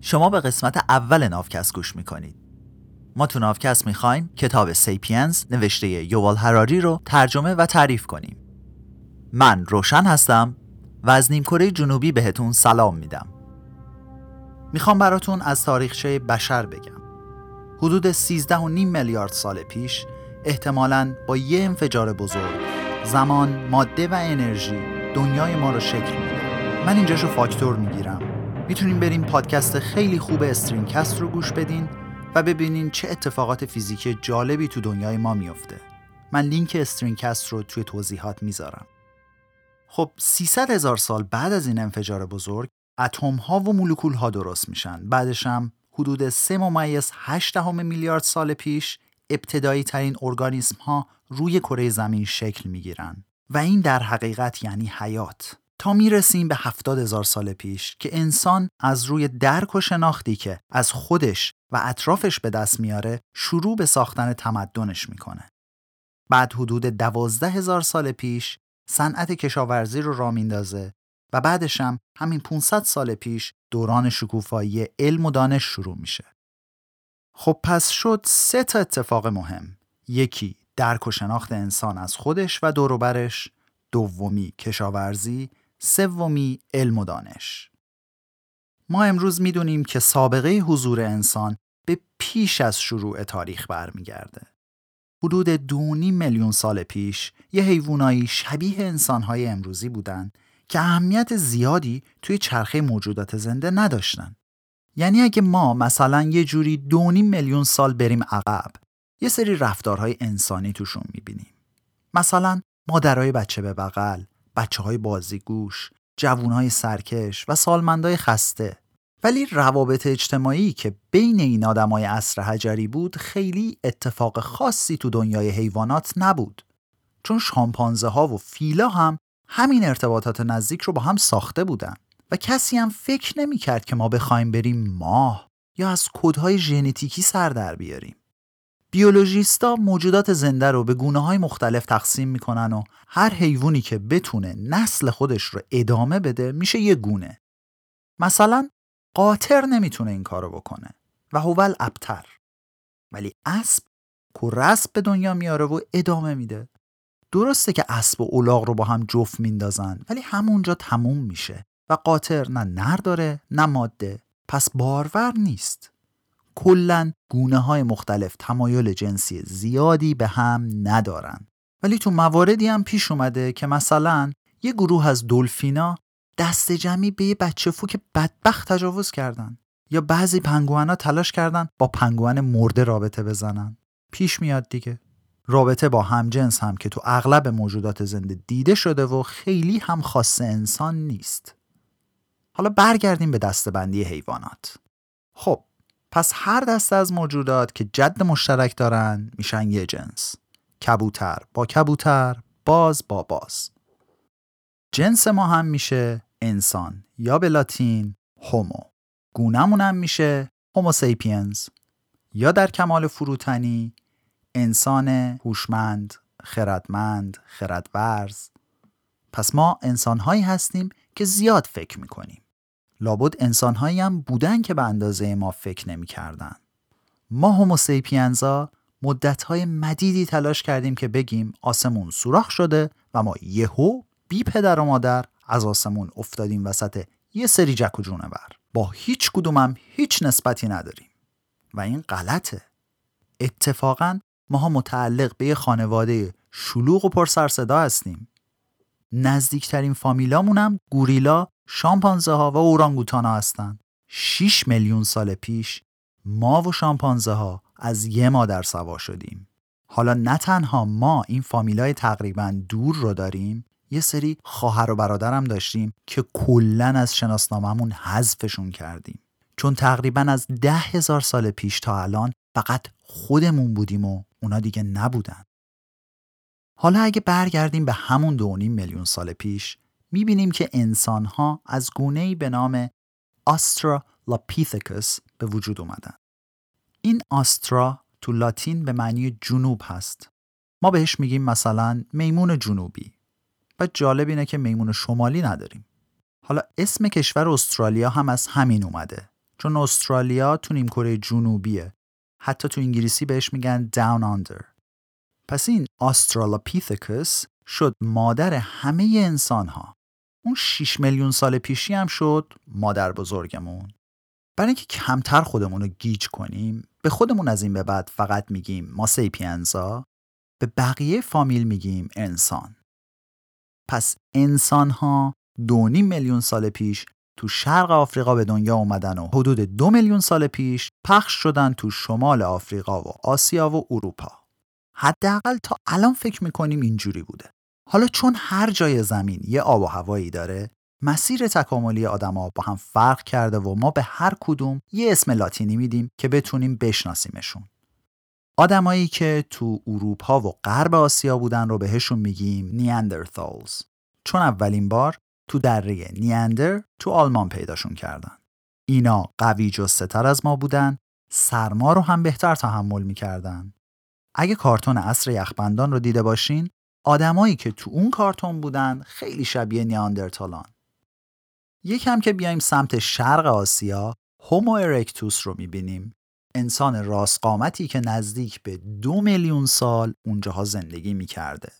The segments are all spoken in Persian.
شما به قسمت اول نافکست گوش می‌کنید. ما تو نافکست می‌خوایم کتاب سیپینز نوشته یووال هراری رو ترجمه و تعریف کنیم. من روشن هستم و از نیمکره جنوبی بهتون سلام میدم. می‌خوام براتون از تاریخچه بشر بگم. حدود 13 و نیم میلیارد سال پیش احتمالاً با یه انفجار بزرگ زمان، ماده و انرژی دنیای ما رو شکل میده. من اینجاشو فاکتور می‌گیرم. می‌تونین برین پادکست خیلی خوب StringCast رو گوش بدین و ببینین چه اتفاقات فیزیکی جالبی تو دنیای ما میفته من لینک StringCast رو توی توضیحات می‌ذارم. خب 300 هزار سال بعد از این انفجار بزرگ اتم ها و مولکول ها درست میشن. بعدش هم حدود 3 ممیز 8 میلیارد سال پیش ابتدایی ترین ارگانیسم ها روی کره زمین شکل می‌گیرن. و این در حقیقت یعنی حیات. تا می‌رسیم به هفتاد هزار سال پیش که انسان از روی درک و شناختی که از خودش و اطرافش به دست میاره شروع به ساختن تمدنش می‌کنه. بعد حدود دوازده هزار سال پیش صنعت کشاورزی رو را میندازه و بعدش هم همین 500 سال پیش دوران شکوفایی علم و دانش شروع میشه. خب پس شد سه تا اتفاق مهم. یکی درک و شناخت انسان از خودش و دوروبرش، دومی کشاورزی سومی علم و دانش ما امروز می‌دونیم که سابقه حضور انسان به پیش از شروع تاریخ برمیگرده. حدود دونی میلیون سال پیش یه حیوانایی شبیه انسانهای امروزی بودن که اهمیت زیادی توی چرخه موجودات زنده نداشتن. یعنی اگه ما مثلا یه جوری دونی میلیون سال بریم عقب یه سری رفتارهای انسانی توشون می‌بینیم. مثلا مادرای بچه به بغل، بچه های بازیگوش، جوون های سرکش و سالمندای خسته. ولی روابط اجتماعی که بین این آدمای عصر حجری بود خیلی اتفاق خاصی تو دنیای حیوانات نبود. چون شامپانزه ها و فیلا هم همین ارتباطات نزدیک رو با هم ساخته بودن و کسی هم فکر نمی کرد که ما بخوایم بریم ماه یا از کودهای ژنتیکی سر در بیاریم. بیولوژیستا موجودات زنده رو به گونه های مختلف تقسیم می‌کنن و هر حیوانی که بتونه نسل خودش رو ادامه بده میشه یه گونه. مثلا قاطر نمی‌تونه این کارو بکنه و هوول ابتر. ولی اسب رسب به دنیا میاره و ادامه میده. درسته که اسب و اولاغ رو با هم جفت میندازن ولی همونجا تموم میشه و قاطر نه نر داره نه ماده پس بارور نیست. کلا گونه های مختلف تمایل جنسی زیادی به هم ندارن. ولی تو مواردی هم پیش اومده که مثلا یه گروه از دلفینا دست جمعی به یه بچه فوک بدبخت تجاوز کردن یا بعضی پنگوانا تلاش کردن با پنگوان مرده رابطه بزنن. پیش میاد دیگه. رابطه با همجنس هم که تو اغلب موجودات زنده دیده شده و خیلی هم خاص انسان نیست. حالا برگردیم به دستبندی حیوانات. خب پس هر دسته از موجودات که جد مشترک دارن میشن یه جنس. کبوتر با کبوتر باز با باز. جنس ما هم میشه انسان یا به لاتین هومو گونمون هم میشه هومو سیپینز یا در کمال فروتنی انسان هوشمند خردمند خردورز. پس ما انسانهایی هستیم که زیاد فکر می‌کنیم. لابد انسانهایی هم بودن که به اندازه ما فکر نمی کردن. ما هوموسیپینزا مدتهای مدیدی تلاش کردیم که بگیم آسمون سوراخ شده و ما یهو بی پدر و مادر از آسمون افتادیم وسط یه سری جک و جونور با هیچ کدومم هیچ نسبتی نداریم. و این غلطه. اتفاقا ماها متعلق به یه خانواده شلوغ و پر صدا هستیم. نزدیکترین فامیلامونم گوریلا شامپانزه ها و اورانگوتان ها هستن 6 میلیون سال پیش ما و شامپانزه ها از یه مادر سوا شدیم. حالا نه تنها ما این فامیلای تقریبا دور رو داریم یه سری خواهر و برادرم داشتیم که کلا از شناسنامهمون حذفشون کردیم. چون تقریبا از ده هزار سال پیش تا الان فقط خودمون بودیم و اونا دیگه نبودن. حالا اگه برگردیم به همون دو میلیون سال پیش می‌بینیم که انسانها از گونه‌ای به نام آسترالوپیثکوس به وجود اومدن. این آسترا تو لاتین به معنی جنوب هست. ما بهش میگیم مثلا میمون جنوبی. و جالب اینه که میمون شمالی نداریم. حالا اسم کشور استرالیا هم از همین اومده. چون استرالیا تو نیمکره جنوبیه حتی تو انگلیسی بهش میگن down under پس این Australopithecus شد مادر همه انسان ها اون 6 میلیون سال پیشی هم شد مادر بزرگمون. برای اینکه کمتر خودمون رو گیج کنیم به خودمون از این به بعد فقط میگیم ما sapiens ا به بقیه فامیل میگیم انسان. پس انسان ها دو میلیون سال پیش تو شرق آفریقا به دنیا اومدن و حدود دو میلیون سال پیش پخش شدن تو شمال آفریقا و آسیا و اروپا. حداقل تا الان فکر می‌کنیم اینجوری بوده. حالا چون هر جای زمین یه آب و هوایی داره مسیر تکاملی آدما با هم فرق کرده و ما به هر کدوم یه اسم لاتینی میدیم که بتونیم بشناسیمشون. آدمایی که تو اروپا و غرب آسیا بودن رو بهشون میگیم نیاندرتالز چون اولین بار تو دره نیاندر تو آلمان پیداشون کردن. اینا قوی جسته از ما بودن سرما رو هم بهتر تحمل می‌کردن. اگه کارتون عصر یخبندان رو دیده باشین آدمایی که تو اون کارتون بودن خیلی شبیه نیاندرتالان. یکم که بیایم سمت شرق آسیا هومو ارکتوس رو می‌بینیم. انسان راست قامتی که نزدیک به دو میلیون سال اونجاها زندگی می‌کرده.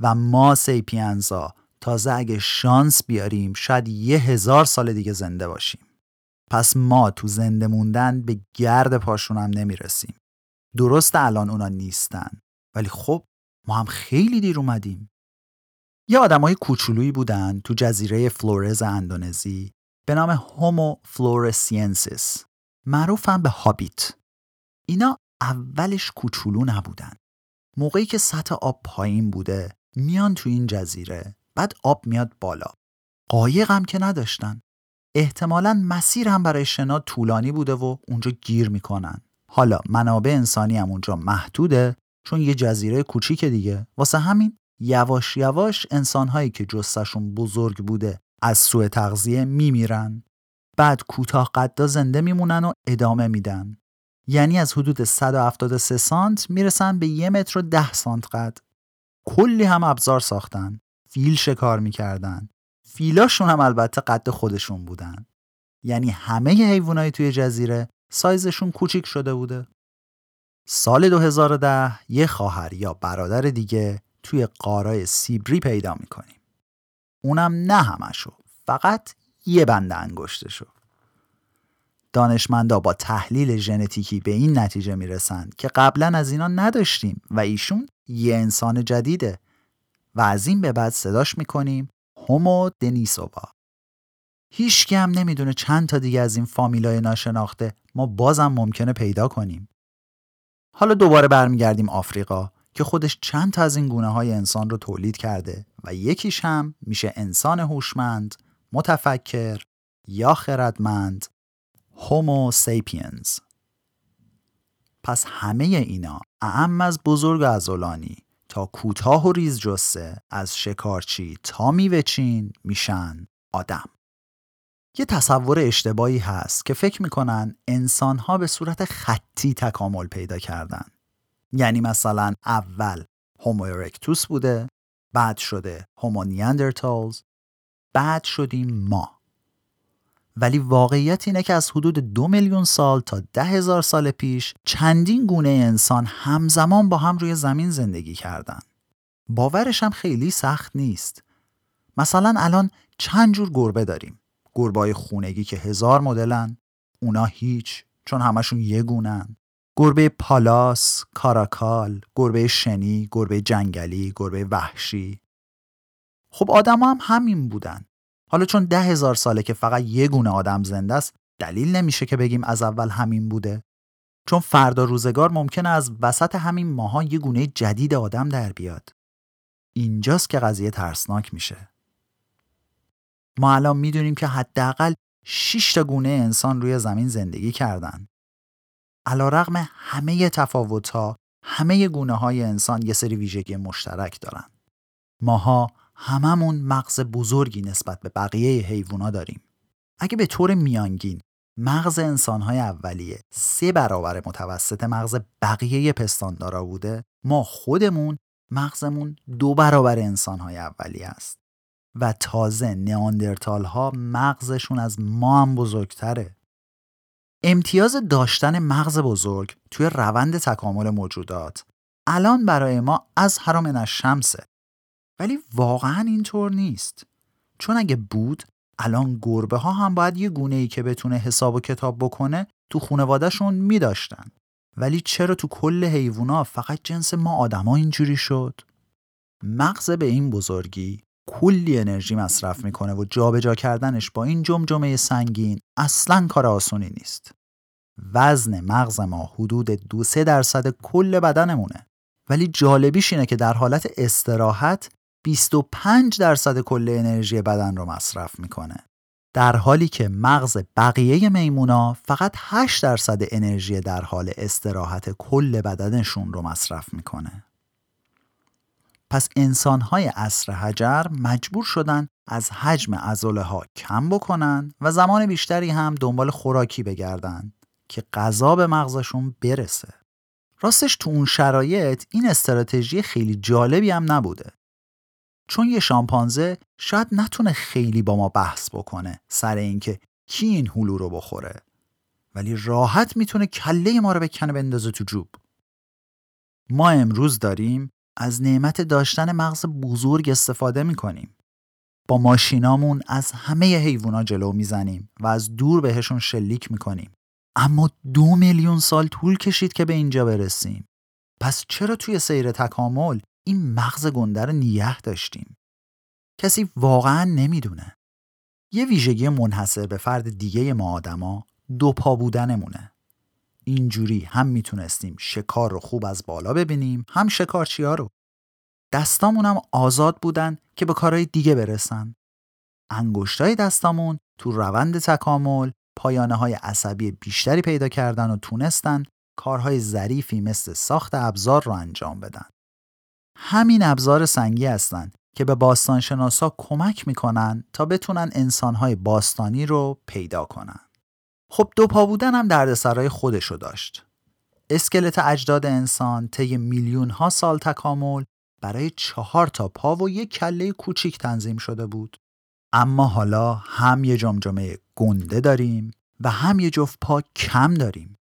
و ما sapiens ا تازه اگه شانس بیاریم شاید یه هزار سال دیگه زنده باشیم. پس ما تو زنده موندن به گرد پاشون هم نمی‌رسیم. درست الان اونا نیستن. ولی خب ما هم خیلی دیر اومدیم. یه آدمای کوچولویی بودن تو جزیره فلورز اندونزی به نام Homo floresiensis معروفن به hobbit. اینا اولش کوچولو نبودن. موقعی که سطح آب پایین بوده میان تو این جزیره بعد آب میاد بالا. قایق هم که نداشتن. احتمالا مسیر هم برای شنا طولانی بوده و اونجا گیر می‌کنن. حالا منابع انسانی هم اونجا محدوده چون یه جزیره کوچیک دیگه. واسه همین یواش یواش انسانهایی که جستشون بزرگ بوده از سوء تغذیه میمیرن. بعد کوتاه قدا زنده میمونن و ادامه میدن. یعنی از حدود 173 سانت می‌رسن به یه متر و ده سانت قد. کلی هم ابزار ساختن. فیل شکار می‌کردن. فیلاشون هم البته قد خودشون بودن. یعنی همه حیوانات توی جزیره سایزشون کوچیک شده بوده. سال 2010 یه خواهر یا برادر دیگه توی قارای سیبری پیدا می‌کنیم. اونم نه همشو فقط یه بند انگشتشو. دانشمندا با تحلیل ژنتیکی به این نتیجه می‌رسند که قبلا از اینا نداشتیم و ایشون یه انسان جدیده و از این به بعد صداش می‌کنیم هومو دنیسووا. هیچ هم نمی‌دونه چند تا دیگه از این فامیلای ناشناخته ما بازم ممکنه پیدا کنیم. حالا دوباره برمیگردیم آفریقا که خودش چند تا از این گونه های انسان رو تولید کرده و یکیش هم میشه انسان هوشمند، متفکر یا خردمند Homo sapiens پس همه اینا اعم از بزرگ عضلانی تا کوتاه و ریز جثه از شکارچی تا میوهچین میشن آدم. یه تصور اشتباهی هست که فکر می‌کنن انسانها به صورت خطی تکامل پیدا کردن. یعنی مثلا اول Homo erectus بوده بعد شده هومو نیاندرتالز بعد شدیم ما. ولی واقعیت اینه که از حدود دو میلیون سال تا ده هزار سال پیش چندین گونه انسان همزمان با هم روی زمین زندگی کردن. باورش هم خیلی سخت نیست. مثلا الان چند جور گربه داریم. گربای خونگی که هزار مدلن اونا هیچ چون همشون یه گونن. گربه پالاس، کاراکال، گربه شنی، گربه جنگلی، گربه وحشی. خب آدم هم همین بودن. حالا چون ده هزار ساله که فقط یه گونه آدم زنده است دلیل نمیشه که بگیم از اول همین بوده. چون فردا روزگار ممکنه از وسط همین ماها یه گونه جدید آدم در بیاد. اینجاست که قضیه ترسناک میشه. ما الان می‌دونیم که حداقل 6 تا گونه انسان روی زمین زندگی کردن. علا رغم همه تفاوت ها همه گونه های انسان یه سری ویژگی مشترک دارن. ماها هممون مغز بزرگی نسبت به بقیه حیوونا داریم. اگه به طور میانگین مغز انسانهای اولیه سه برابر متوسط مغز بقیه پستاندارا بوده ما خودمون مغزمون دو برابر انسانهای اولیه است. و تازه نیاندرتال ها مغزشون از ما هم بزرگتره امتیاز داشتن مغز بزرگ توی روند تکامل موجودات الان برای ما از حرام شمسه ولی واقعا اینطور نیست چون اگه بود الان گربه ها هم باید یه گونه ای که بتونه حساب و کتاب بکنه تو خونوادهشون می داشتن. ولی چرا تو کل حیوونا فقط جنس ما آدما اینجوری شد؟ مغز به این بزرگی کلی انرژی مصرف می‌کنه و جابجا جا کردنش با این جمجمه سنگین اصلا کار آسونی نیست. وزن مغز ما حدود دو سه درصد کل بدنمونه. ولی جالبیش اینه که در حالت استراحت 25 درصد کل انرژی بدن رو مصرف می‌کنه. در حالی که مغز بقیه میمونا فقط 8 درصد انرژی در حال استراحت کل بدنشون رو مصرف می‌کنه. پس انسانهای عصر حجر مجبور شدن از حجم ازوله ها کم بکنن و زمان بیشتری هم دنبال خوراکی بگردن که غذا به مغزشون برسه. راستش تو اون شرایط این استراتژی خیلی جالبی هم نبوده. چون یه شامپانزه شاید نتونه خیلی با ما بحث بکنه سر اینکه کی این هلو رو بخوره ولی راحت می‌تونه کله ما رو بکنه بندازه تو جوب ما امروز داریم از نعمت داشتن مغز بزرگ استفاده می‌کنیم. با ماشینامون از همه حیوونا جلو می‌زنیم و از دور بهشون شلیک می‌کنیم. اما دو میلیون سال طول کشید که به اینجا برسیم. پس چرا توی سیر تکامل این مغز گنده رو نیه داشتیم؟ کسی واقعا نمی‌دونه. یه ویژگی منحصر به فرد دیگه ما آدما دو پا بودنمونه. اینجوری هم می‌تونستیم شکار رو خوب از بالا ببینیم هم شکارچیا رو. دستامون هم آزاد بودن که به کارهای دیگه برسن. انگشتای دستامون تو روند تکامل پایانه های عصبی بیشتری پیدا کردن و تونستن کارهای ظریفی مثل ساخت ابزار رو انجام بدن. همین ابزار سنگی هستند که به باستانشناسا کمک می‌کنن تا بتونن انسانهای باستانی رو پیدا کنن. خب دو پا بودن هم دردسرای خودشو داشت. اسکلت اجداد انسان طی میلیون ها سال تکامل برای چهار تا پا و یک کله کوچیک تنظیم شده بود. اما حالا هم یه جمجمه گنده داریم و هم یه جفت پا کم داریم.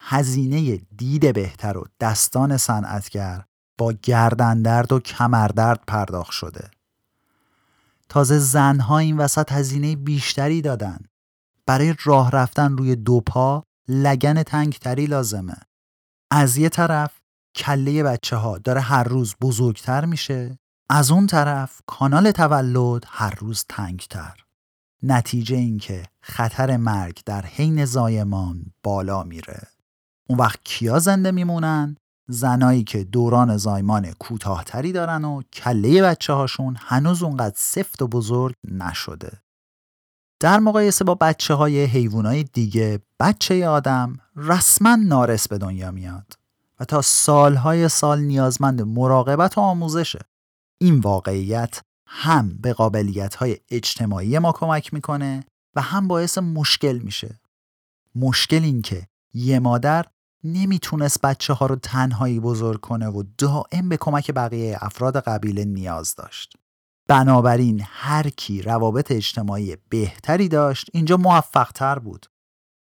هزینه دید بهتر و دستان صنعتگر با گردن درد و کمردرد پرداخت شده. تازه زنها این وسط هزینه بیشتری دادن. برای راه رفتن روی دو پا لگن تنگتری لازمه. از یه طرف کله بچه ها داره هر روز بزرگتر میشه از اون طرف کانال تولد هر روز تنگتر. نتیجه اینکه خطر مرگ در حین زایمان بالا میره. اون وقت کیا زنده میمونن؟ زنایی که دوران زایمان کوتاهتری دارن و کله بچه هاشون هنوز اونقدر سفت و بزرگ نشده. در مقایسه با بچه های حیوان های دیگه بچه آدم رسما نارس به دنیا میاد و تا سالهای سال نیازمند مراقبت و آموزشه. این واقعیت هم به قابلیت های اجتماعی ما کمک می‌کنه و هم باعث مشکل میشه. مشکل این که یه مادر نمی‌تونست بچه ها رو تنهایی بزرگ کنه و دائم به کمک بقیه افراد قبیله نیاز داشت. بنابراین هر کی روابط اجتماعی بهتری داشت اینجا موفق تر بود.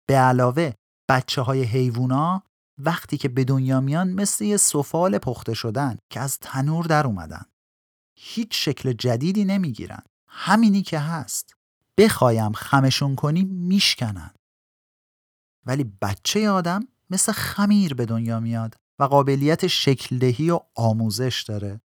به علاوه بچه های حیوونا وقتی که به دنیا میان مثل یه سفال پخته شدن که از تنور در اومدن. هیچ شکل جدیدی نمی‌گیرن. همینی که هست. بخوایم خمشون کنی میشکنن. ولی بچه آدم مثل خمیر به دنیا میاد و قابلیت شکل دهی و آموزش داره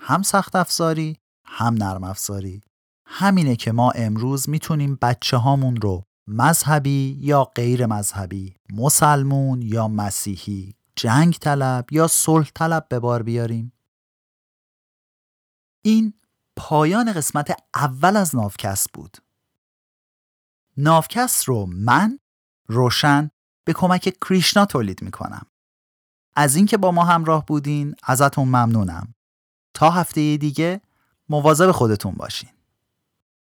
هم سخت افزاری هم نرم افزاری همینه که ما امروز می‌تونیم بچه هامون رو مذهبی یا غیر مذهبی مسلمون یا مسیحی جنگ طلب یا صلح طلب به بار بیاریم این پایان قسمت اول از نافکست بود نافکست رو من روشن به کمک کریشنا تولید می‌کنم. از اینکه با ما همراه بودین ازتون ممنونم. تا هفته دیگه مواظب خودتون باشین.